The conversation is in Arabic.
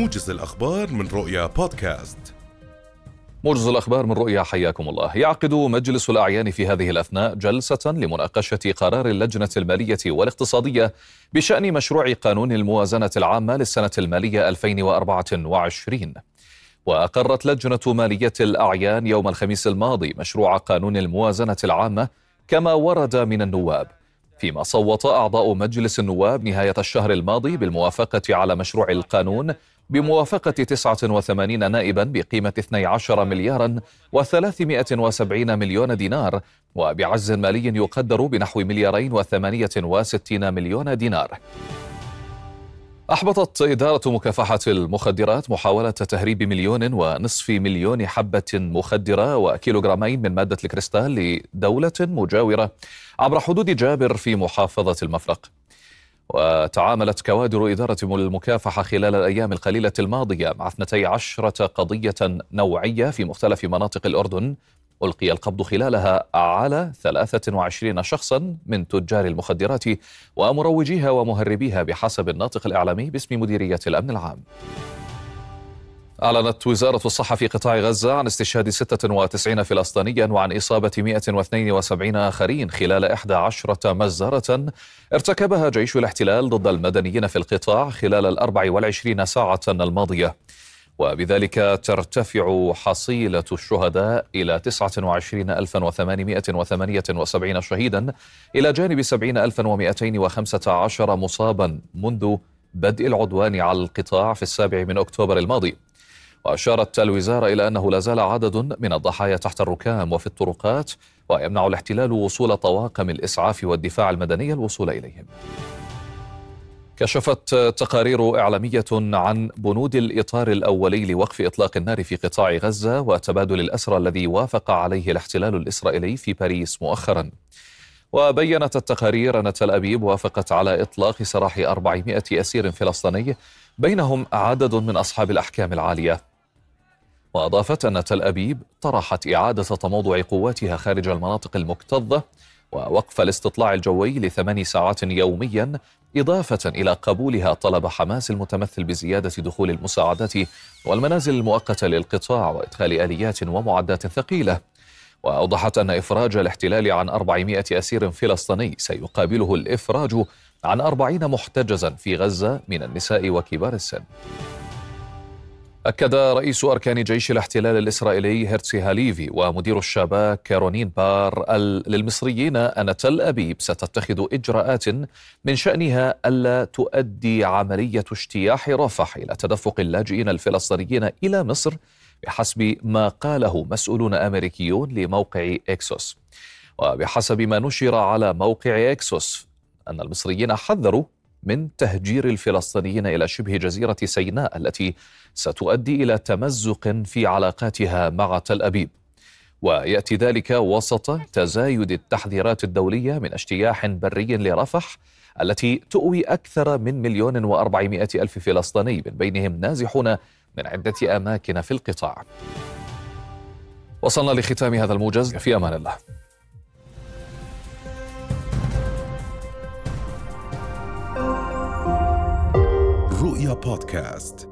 موجز الأخبار من رؤيا بودكاست. موجز الأخبار من رؤيا حياكم الله. يعقد مجلس الأعيان في هذه الأثناء جلسة لمناقشة قرار اللجنة المالية والاقتصادية بشأن مشروع قانون الموازنة العامة للسنة المالية 2024 وأقرت لجنة مالية الأعيان يوم الخميس الماضي مشروع قانون الموازنة العامة كما ورد من النواب. فيما صوت أعضاء مجلس النواب نهاية الشهر الماضي بالموافقة على مشروع القانون بموافقة 89 نائبا بقيمة 12 مليارا و370 مليون دينار وبعجز مالي يقدر بنحو مليارين و68 مليون دينار. أحبطت إدارة مكافحة المخدرات محاولة تهريب مليون ونصف مليون حبة مخدرة وكيلوغرامين من مادة الكريستال لدولة مجاورة عبر حدود جابر في محافظة المفرق. وتعاملت كوادر إدارة المكافحة خلال الأيام القليلة الماضية مع 12 قضية نوعية في مختلف مناطق الأردن. ألقي القبض خلالها على 23 شخصا من تجار المخدرات ومروجيها ومهربيها بحسب الناطق الإعلامي باسم مديرية الأمن العام. أعلنت وزارة الصحة في قطاع غزة عن استشهاد 96 فلسطينيا وعن إصابة 172 آخرين خلال 11 مزارة ارتكبها جيش الاحتلال ضد المدنيين في القطاع خلال ال 24 ساعة الماضية. وبذلك ترتفع حصيلة الشهداء إلى 29878 شهيدا إلى جانب 70215 مصابا منذ بدء العدوان على القطاع في السابع من أكتوبر الماضي. وأشارت الوزارة إلى أنه لا زال عدد من الضحايا تحت الركام وفي الطرقات ويمنع الاحتلال وصول طواقم الإسعاف والدفاع المدني الوصول إليهم. كشفت تقارير إعلامية عن بنود الإطار الأولي لوقف إطلاق النار في قطاع غزة وتبادل الأسرى الذي وافق عليه الاحتلال الإسرائيلي في باريس مؤخرا. وبينت التقارير أن تل أبيب وافقت على إطلاق سراح 400 أسير فلسطيني بينهم عدد من أصحاب الأحكام العالية. وأضافت أن تل أبيب طرحت إعادة تموضع قواتها خارج المناطق المكتظة ووقف الاستطلاع الجوي لثمان ساعات يوميا إضافة إلى قبولها طلب حماس المتمثل بزيادة دخول المساعدات والمنازل المؤقتة للقطاع وإدخال آليات ومعدات ثقيلة. وأوضحت أن إفراج الاحتلال عن 400 أسير فلسطيني سيقابله الإفراج عن 40 محتجزا في غزة من النساء وكبار السن. أكد رئيس أركان جيش الاحتلال الإسرائيلي هيرتسي هاليفي ومدير الشباك كارونين بار للمصريين أن تل أبيب ستتخذ إجراءات من شأنها ألا تؤدي عملية اجتياح رفح إلى تدفق اللاجئين الفلسطينيين إلى مصر بحسب ما قاله مسؤولون أمريكيون لموقع إكسوس. وبحسب ما نشر على موقع إكسوس أن المصريين حذروا من تهجير الفلسطينيين إلى شبه جزيرة سيناء التي ستؤدي إلى تمزق في علاقاتها مع تل أبيب. ويأتي ذلك وسط تزايد التحذيرات الدولية من اجتياح بري لرفح التي تؤوي أكثر من مليون وأربعمائة ألف فلسطيني من بينهم نازحون من عدة أماكن في القطاع. وصلنا لختام هذا الموجز في أمان الله. رؤيا بودكاست